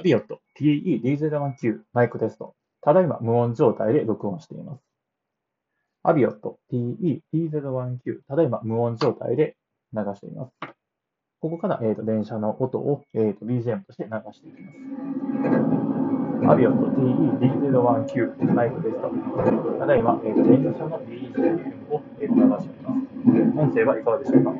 アビオット TE-D01Q マイクテスト。ただいま無音状態で録音しています。アビオット TE-D01Q ただいま無音状態で流しています。ここから、えーと、電車の音を、えーと、BGM として流していきます。アビオット TE-D01Q マイクテスト。ただいま、えーと、電車の BGM を、えー、流しています。音声はいかがでしょうか？